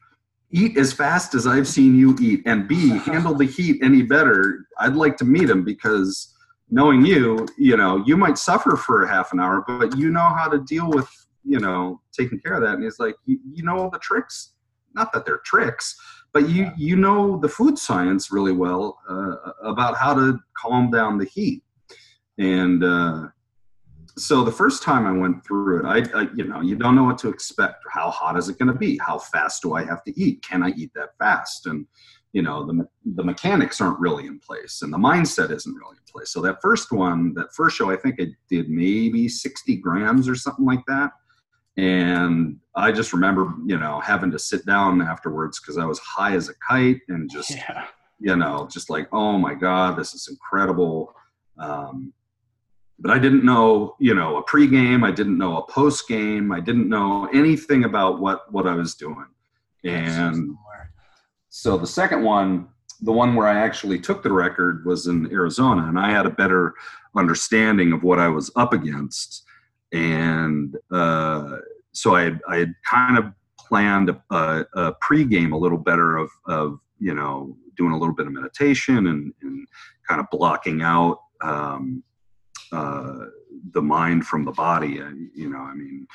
eat as fast as I've seen you eat, and B, handle the heat any better, I'd like to meet him because knowing you, you know, you might suffer for a half an hour, but you know how to deal with, you know, taking care of that. And he's like, you, you know all the tricks. Not that they're tricks, but you you know the food science really well uh, about how to calm down the heat. And uh, so the first time I went through it, I, I, you know, you don't know what to expect. How hot is it going to be? How fast do I have to eat? Can I eat that fast? And you know, the the mechanics aren't really in place, and the mindset isn't really in place. So that first one, that first show, I think I did maybe 60 grams or something like that. And I just remember, you know, having to sit down afterwards because I was high as a kite and just, Yeah. you know, just like, oh my God, this is incredible. Um, but I didn't know, you know, a pregame. I didn't know a post game. I didn't know anything about what what I was doing. And so the second one, the one where I actually took the record, was in Arizona, and I had a better understanding of what I was up against. And uh, so I, I had kind of planned a, a, pregame a little better of, of you know doing a little bit of meditation and, and kind of blocking out um, uh, the mind from the body. And, you know, I mean,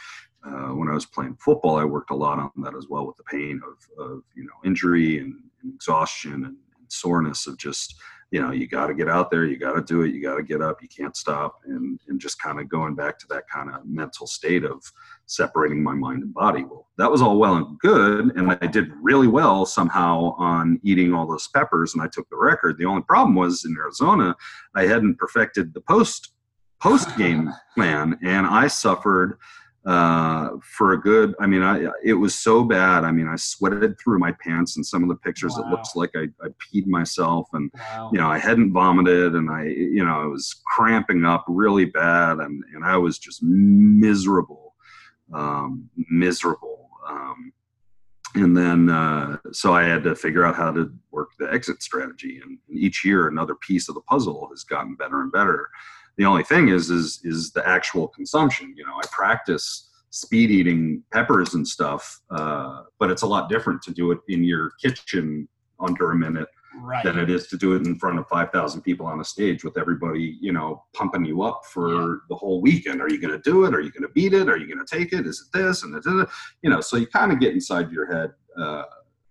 uh, when I was playing football, I worked a lot on that as well with the pain of, of you know injury and, and exhaustion and, and soreness of just you know you got to get out there you got to do it you got to get up you can't stop. And and just kind of going back to that kind of mental state of separating my mind and body. Well that was all well and good and i did really well somehow on eating all those peppers and i took the record. The only problem was in arizona i hadn't perfected the post post game plan and i suffered uh, for a good i mean i it was so bad. I mean i sweated through my pants in some of the pictures. It looks like I, I peed myself and Wow. you know i hadn't vomited and i you know i was cramping up really bad and and i was just miserable um miserable um and then uh, so i had to figure out how to work the exit strategy and each year another piece of the puzzle has gotten better and better the only thing is is is the actual consumption you know i practice speed eating peppers and stuff uh, but it's a lot different to do it in your kitchen under a minute right. than it is to do it in front of 5,000 people on a stage with everybody, you know, pumping you up for Yeah. the whole weekend. Are you going to do it? Are you going to beat it? Are you going to take it? Is it this? And it, you know, so you kind of get inside your head uh,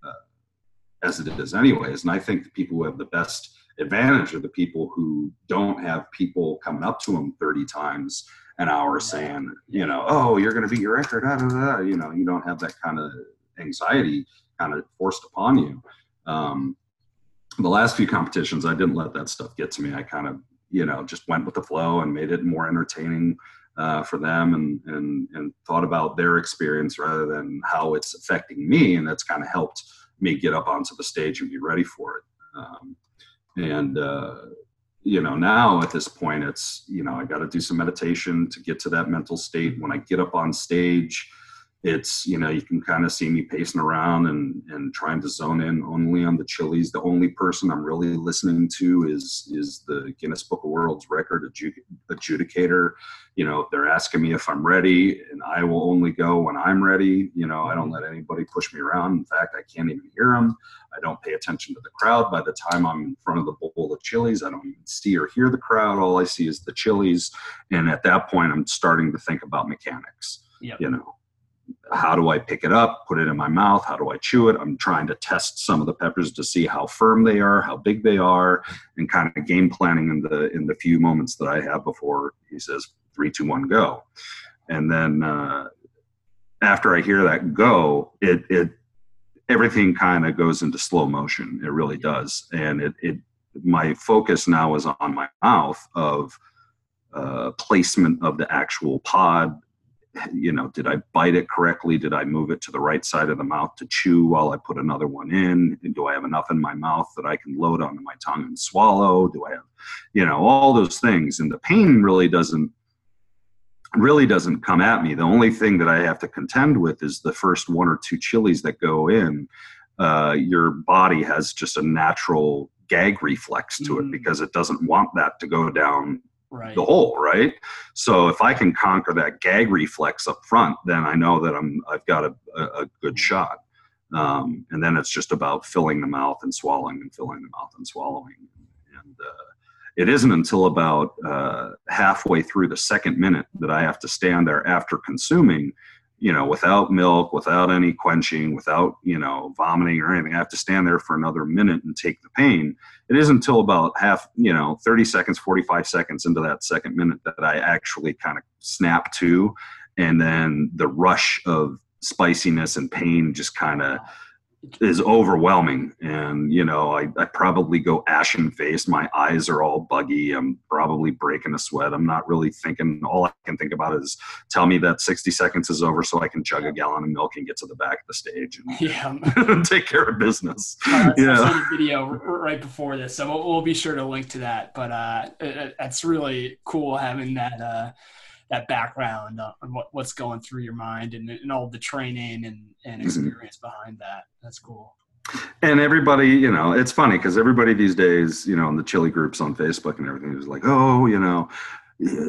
uh, as it is, anyways. And I think the people who have the best advantage are the people who don't have people coming up to them 30 times an hour saying, you know, oh, you're going to beat your record. Da, da, da. You know, you don't have that kind of anxiety kind of forced upon you. Um, the last few competitions, I didn't let that stuff get to me. I kind of, you know, just went with the flow and made it more entertaining uh, for them, and and and thought about their experience rather than how it's affecting me, and that's kind of helped me get up onto the stage and be ready for it. Um, and uh, you know, now at this point, it's you know, I got to do some meditation to get to that mental state. When I get up on stage, it's you know you can kind of see me pacing around and and trying to zone in only on the chilies the only person i'm really listening to is is the guinness book of world's record adjudicator. You know they're asking me if i'm ready and i will only go when i'm ready you know i don't mm-hmm. let anybody push me around. In fact i can't even hear them i don't pay attention to the crowd. By the time i'm in front of the bowl of chilies i don't even see or hear the crowd. All i see is the chilies and at that point i'm starting to think about mechanics Yep. you know how do I pick it up, put it in my mouth? How do I chew it? I'm trying to test some of the peppers to see how firm they are, how big they are, and kind of game planning in the in the few moments that I have before he says three, two, one, go. And then uh, after I hear that go, it it everything kind of goes into slow motion. It really does, and it it my focus now is on my mouth of uh, placement of the actual pod you know, did I bite it correctly? Did I move it to the right side of the mouth to chew while I put another one in? And do I have enough in my mouth that I can load onto my tongue and swallow? Do I have, you know, all those things? And the pain really doesn't really doesn't come at me. The only thing that I have to contend with is the first one or two chilies that go in. Uh, your body has just a natural gag reflex to it Mm. because it doesn't want that to go down Right. the hole, right? So if I can conquer that gag reflex up front, then I know that I'm I've got a, a, a good shot. Um, and then it's just about filling the mouth and swallowing and filling the mouth and swallowing. And uh, it isn't until about uh, halfway through the second minute that I have to stand there after consuming, you know, without milk, without any quenching, without you know vomiting or anything. I have to stand there for another minute and take the pain it isn't until about half, you know, 30 seconds, 45 seconds into that second minute that I actually kind of snap to. And then the rush of spiciness and pain just kind of is overwhelming and you know I, I probably go ashen faced my eyes are all buggy i'm probably breaking a sweat i'm not really thinking all i can think about is tell me that 60 seconds is over so i can chug a gallon of milk and get to the back of the stage and Yeah. take care of business Uh, Yeah. video right before this, so we'll, we'll be sure to link to that. But uh, it- it's really cool having that uh, that background on what, what's going through your mind and, and all the training and, and Mhm. experience behind that. That's cool. and everybody you know it's funny because everybody these days you know in the chili groups on facebook and everything is like oh you know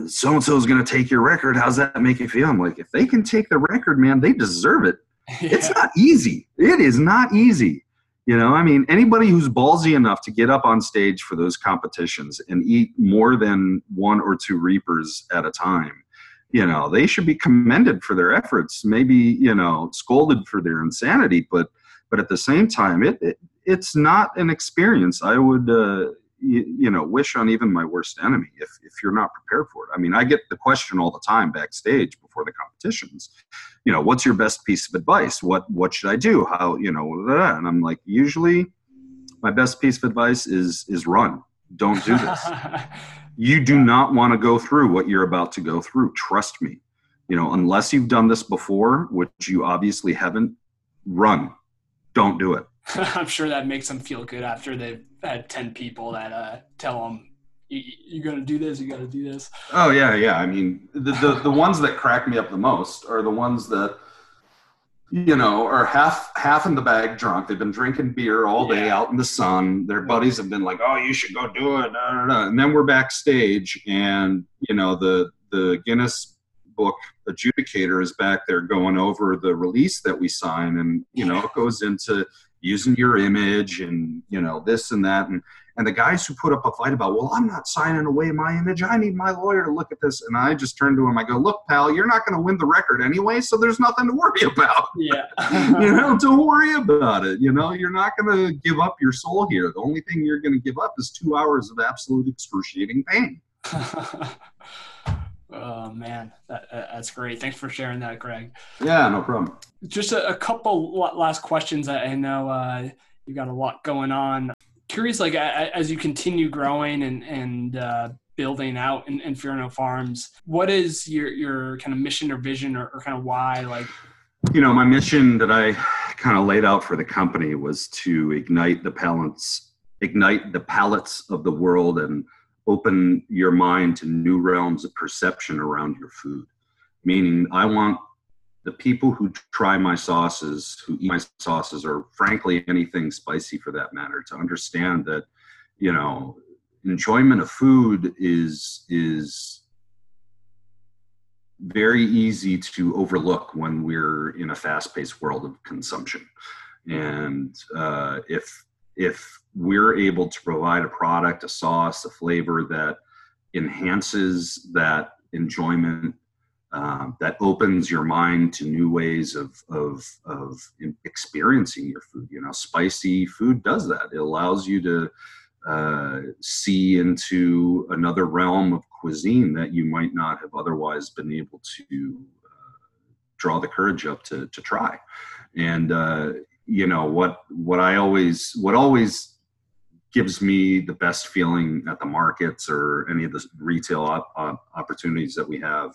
so and so is going to take your record how's that make you feel i'm like if they can take the record man they deserve it it's not easy. It is not easy. You know, I mean, anybody who's ballsy enough to get up on stage for those competitions and eat more than one or two reapers at a time, you know, they should be commended for their efforts. Maybe you know, scolded for their insanity, but but at the same time, it, it it's not an experience I would uh, you, you know wish on even my worst enemy if if you're not prepared for it. I mean, I get the question all the time backstage before the competitions you know what's your best piece of advice what what should i do how you know and i'm like usually my best piece of advice is is run don't do this you do not want to go through what you're about to go through trust me you know unless you've done this before which you obviously haven't run don't do it I'm sure that makes them feel good after they've had 10 people that uh, tell them, you, got to do this, you got to do this. Oh yeah, yeah. I mean, the, the the ones that crack me up the most are the ones that you know are half half in the bag drunk. They've been drinking beer all day Yeah. out in the sun. Their buddies have been like, "Oh, you should go do it," and then we're backstage, and you know the the Guinness Book adjudicator is back there going over the release that we sign, and you know it goes into using your image and you know this and that and and the guys who put up a fight about, well, I'm not signing away my image. I need my lawyer to look at this. And I just turn to him. I go, look, pal, you're not going to win the record anyway, so there's nothing to worry about. Yeah. you know, don't worry about it. You know, you're not going to give up your soul here. The only thing you're going to give up is two hours of absolute excruciating pain. oh, man. That, that- that's great. Thanks for sharing that, Greg. Yeah, no problem. Just a, a couple last questions. I I know uh, you got a lot going on. Curious, like as you continue growing and and uh, building out in Inferno Farms, what is your your kind of mission or vision or, or kind of why? Like, You know, my mission that I kind of laid out for the company was to ignite the palates, ignite the palates of the world and open your mind to new realms of perception around your food. Meaning, I want the people who try my sauces, who eat my sauces, or frankly anything spicy for that matter, to understand that, you know, enjoyment of food is is very easy to overlook when we're in a fast-paced world of consumption. And uh, if if we're able to provide a product a sauce a flavor that enhances that enjoyment um, that opens your mind to new ways of, of of experiencing your food you know spicy food does that it allows you to uh, see into another realm of cuisine that you might not have otherwise been able to uh, draw the courage up to to try. And uh, you know what what I always what always gives me the best feeling at the markets or any of the retail op- op- opportunities that we have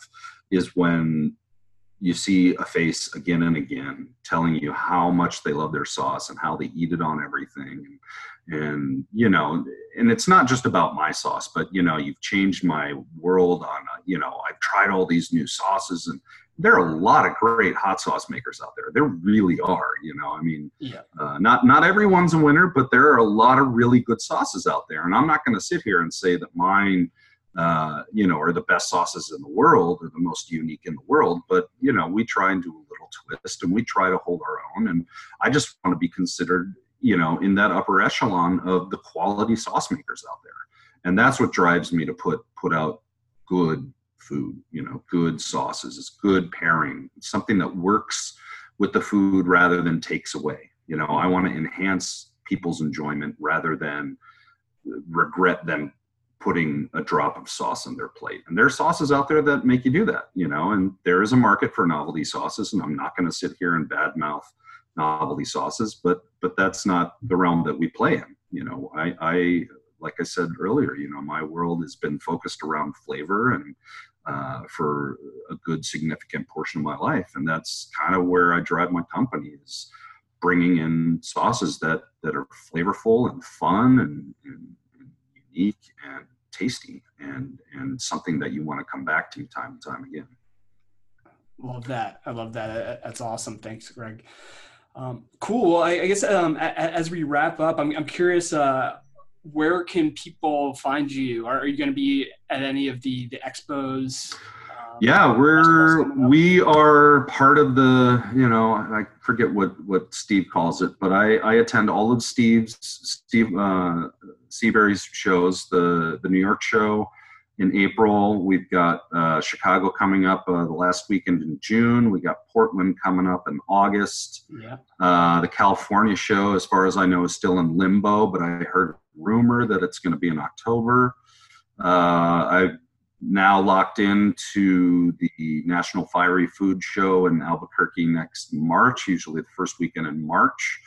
is when you see a face again and again telling you how much they love their sauce and how they eat it on everything. And you know and it's not just about my sauce but you know you've changed my world on uh, you know i've tried all these new sauces and there are a lot of great hot sauce makers out there there really are you know i mean yeah, uh, not not everyone's a winner but there are a lot of really good sauces out there and i'm not going to sit here and say that mine uh, you know, are the best sauces in the world or the most unique in the world. But you know, we try and do a little twist, and we try to hold our own. And I just want to be considered, you know, in that upper echelon of the quality sauce makers out there. And that's what drives me to put put out good food. You know, good sauces. It's good pairing. It's something that works with the food rather than takes away. You know, I want to enhance people's enjoyment rather than regret them putting a drop of sauce on their plate. And there are sauces out there that make you do that, you know, and there is a market for novelty sauces. And I'm not going to sit here and badmouth novelty sauces, but but that's not the realm that we play in. You know, I, I like I said earlier, you know, my world has been focused around flavor and uh, for a good significant portion of my life, and that's kind of where I drive my company is bringing in sauces that that are flavorful and fun and, and, and unique and tasty and and something that you want to come back to time and time again. Love that. I love that. That's awesome. Thanks, Greg. Um, cool. I, I guess um, a, a, as we wrap up, I'm, I'm curious. Uh, where can people find you? Are, are you going to be at any of the the expos? Um, yeah, we're we are part of the. You know, I forget what what Steve calls it, but I I attend all of Steve's Steve uh, Seaberry's shows. The the New York show in April. We've got uh, Chicago coming up uh, the last weekend in June. We got Portland coming up in August. Yeah. Uh, the California show, as far as I know, is still in limbo, but I heard rumor that it's going to be in October. Uh, I've now locked into the National Fiery Food Show in Albuquerque next March, usually the first weekend in March.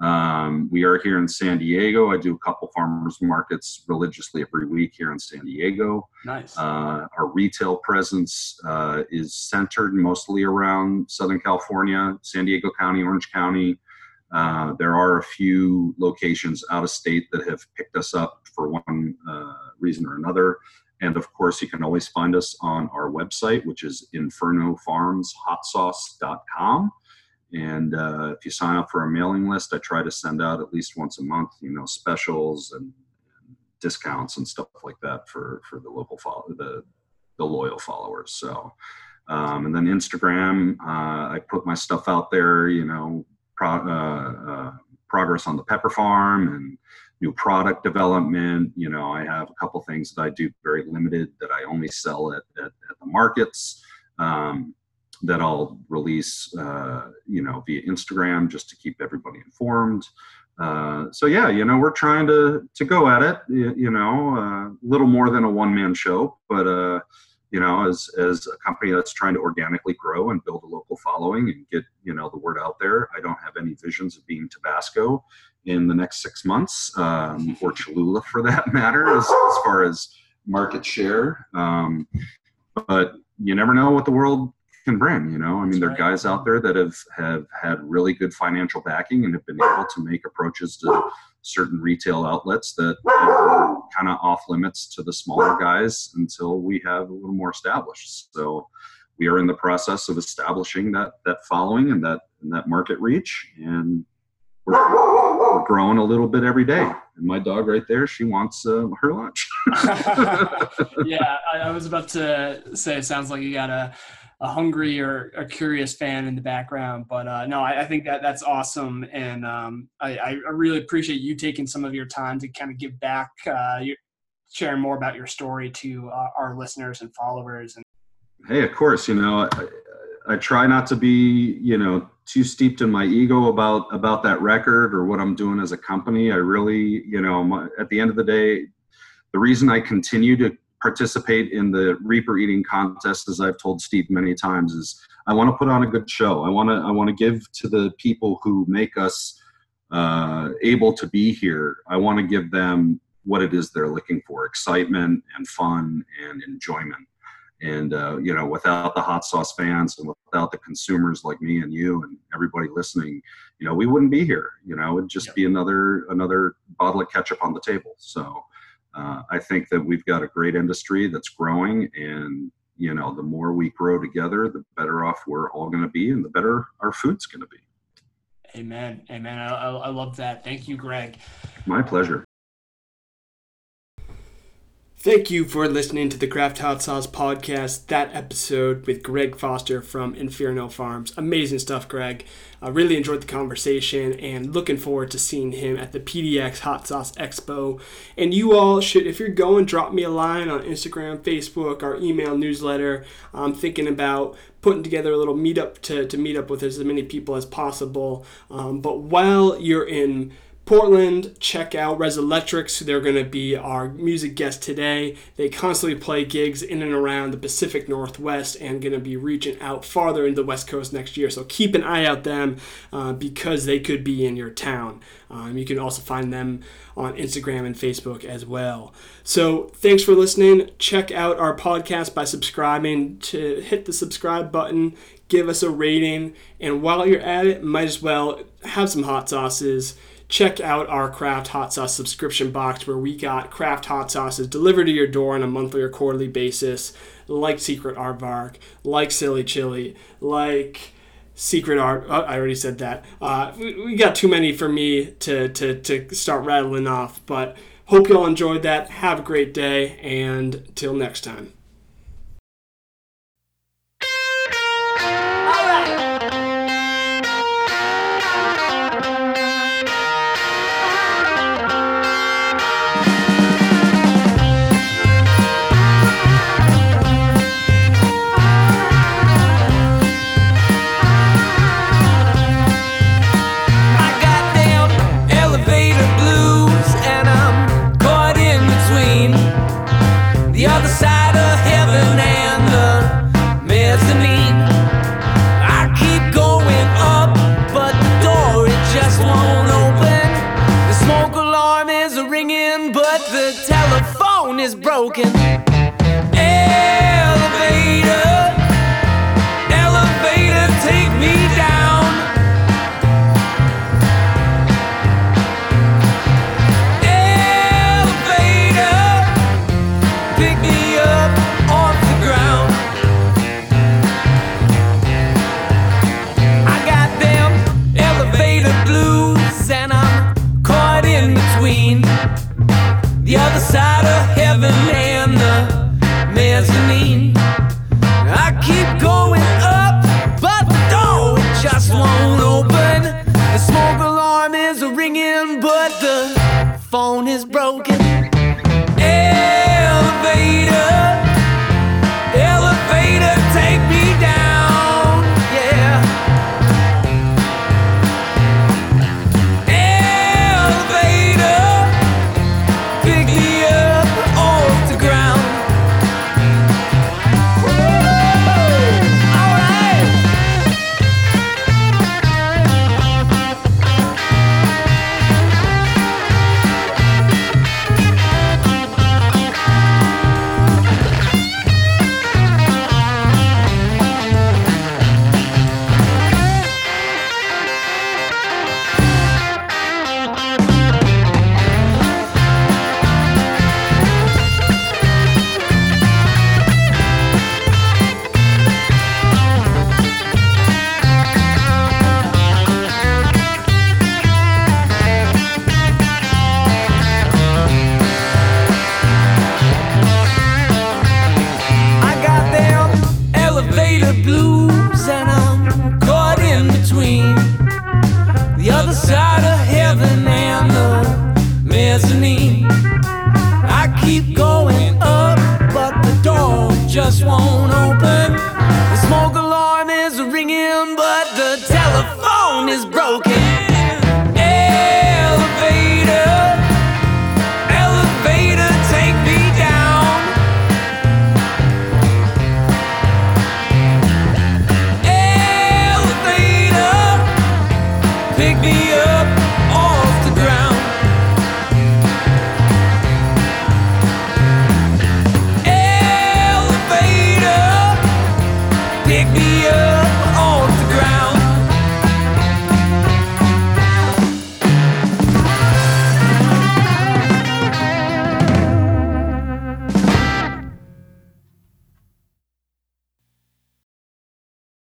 Um, we are here in San Diego. I do a couple farmers markets religiously every week here in San Diego. Nice. Uh, our retail presence uh, is centered mostly around Southern California, San Diego County, Orange County. Uh, there are a few locations out of state that have picked us up for one uh, reason or another. And of course, you can always find us on our website, which is infernofarmshotsauce.com. And uh, if you sign up for our mailing list, I try to send out at least once a month, you know, specials and, discounts and stuff like that for for the local follow the the loyal followers. So, um, and then Instagram, uh, I put my stuff out there, you know, pro, uh, uh, progress on the pepper farm and new product development. You know, I have a couple things that I do very limited that I only sell at, at, at the markets. Um, that I'll release, uh, you know, via Instagram just to keep everybody informed. Uh, so yeah, you know, we're trying to to go at it. You, you know, a uh, little more than a one man show, but uh, you know, as as a company that's trying to organically grow and build a local following and get you know the word out there. I don't have any visions of being Tabasco in the next six months, um, or Cholula for that matter, as as far as market share. Um, but you never know what the world can bring. You know, I mean, there are guys out there that have have had really good financial backing and have been able to make approaches to certain retail outlets that are kind of off limits to the smaller guys until we have a little more established. So we are in the process of establishing that that following and that and that market reach and we're, we're growing a little bit every day and my dog right there she wants uh, her lunch yeah I, I was about to say it sounds like you got a a hungry or a curious fan in the background. But uh, no, I, I, think that that's awesome, and um, I, I, really appreciate you taking some of your time to kind of give back, uh, sharing more about your story to uh, our listeners and followers. And hey, of course, you know, I, I try not to be, you know, too steeped in my ego about about that record or what I'm doing as a company. I really, you know, my, at the end of the day, the reason I continue to participate in the Reaper eating contest, as I've told Steve many times, is I want to put on a good show. I want to I want to give to the people who make us uh, able to be here. I want to give them what it is they're looking for: excitement and fun and enjoyment. And uh, you know, without the hot sauce fans and without the consumers like me and you and everybody listening, you know, we wouldn't be here. You know, it'd just yep. be another another bottle of ketchup on the table. So uh, I think that we've got a great industry that's growing, and you know, the more we grow together, the better off we're all going to be, and the better our food's going to be. Amen. Amen. I, I love that. Thank you, Greg. My pleasure. Thank you for listening to the Craft Hot Sauce podcast. That episode with Greg Foster from Inferno Farms. Amazing stuff, Greg. I really enjoyed the conversation and looking forward to seeing him at the PDX Hot Sauce Expo. And you all should, if you're going, drop me a line on Instagram, Facebook, our email newsletter. I'm thinking about putting together a little meetup to, to meet up with as many people as possible. Um, but while you're in Portland, check out Res Electrics. They're going to be our music guest today. They constantly play gigs in and around the Pacific Northwest and going to be reaching out farther into the West Coast next year. So keep an eye out them uh, because they could be in your town. Um, you can also find them on Instagram and Facebook as well. So thanks for listening. Check out our podcast by subscribing to hit the subscribe button, give us a rating, and while you're at it, might as well have some hot sauces check out our craft hot sauce subscription box where we got craft hot sauces delivered to your door on a monthly or quarterly basis like secret aardvark like silly chili like secret art oh, i already said that. Uh, we, we got too many for me to, to, to start rattling off but hope you all enjoyed that. Have a great day and till next time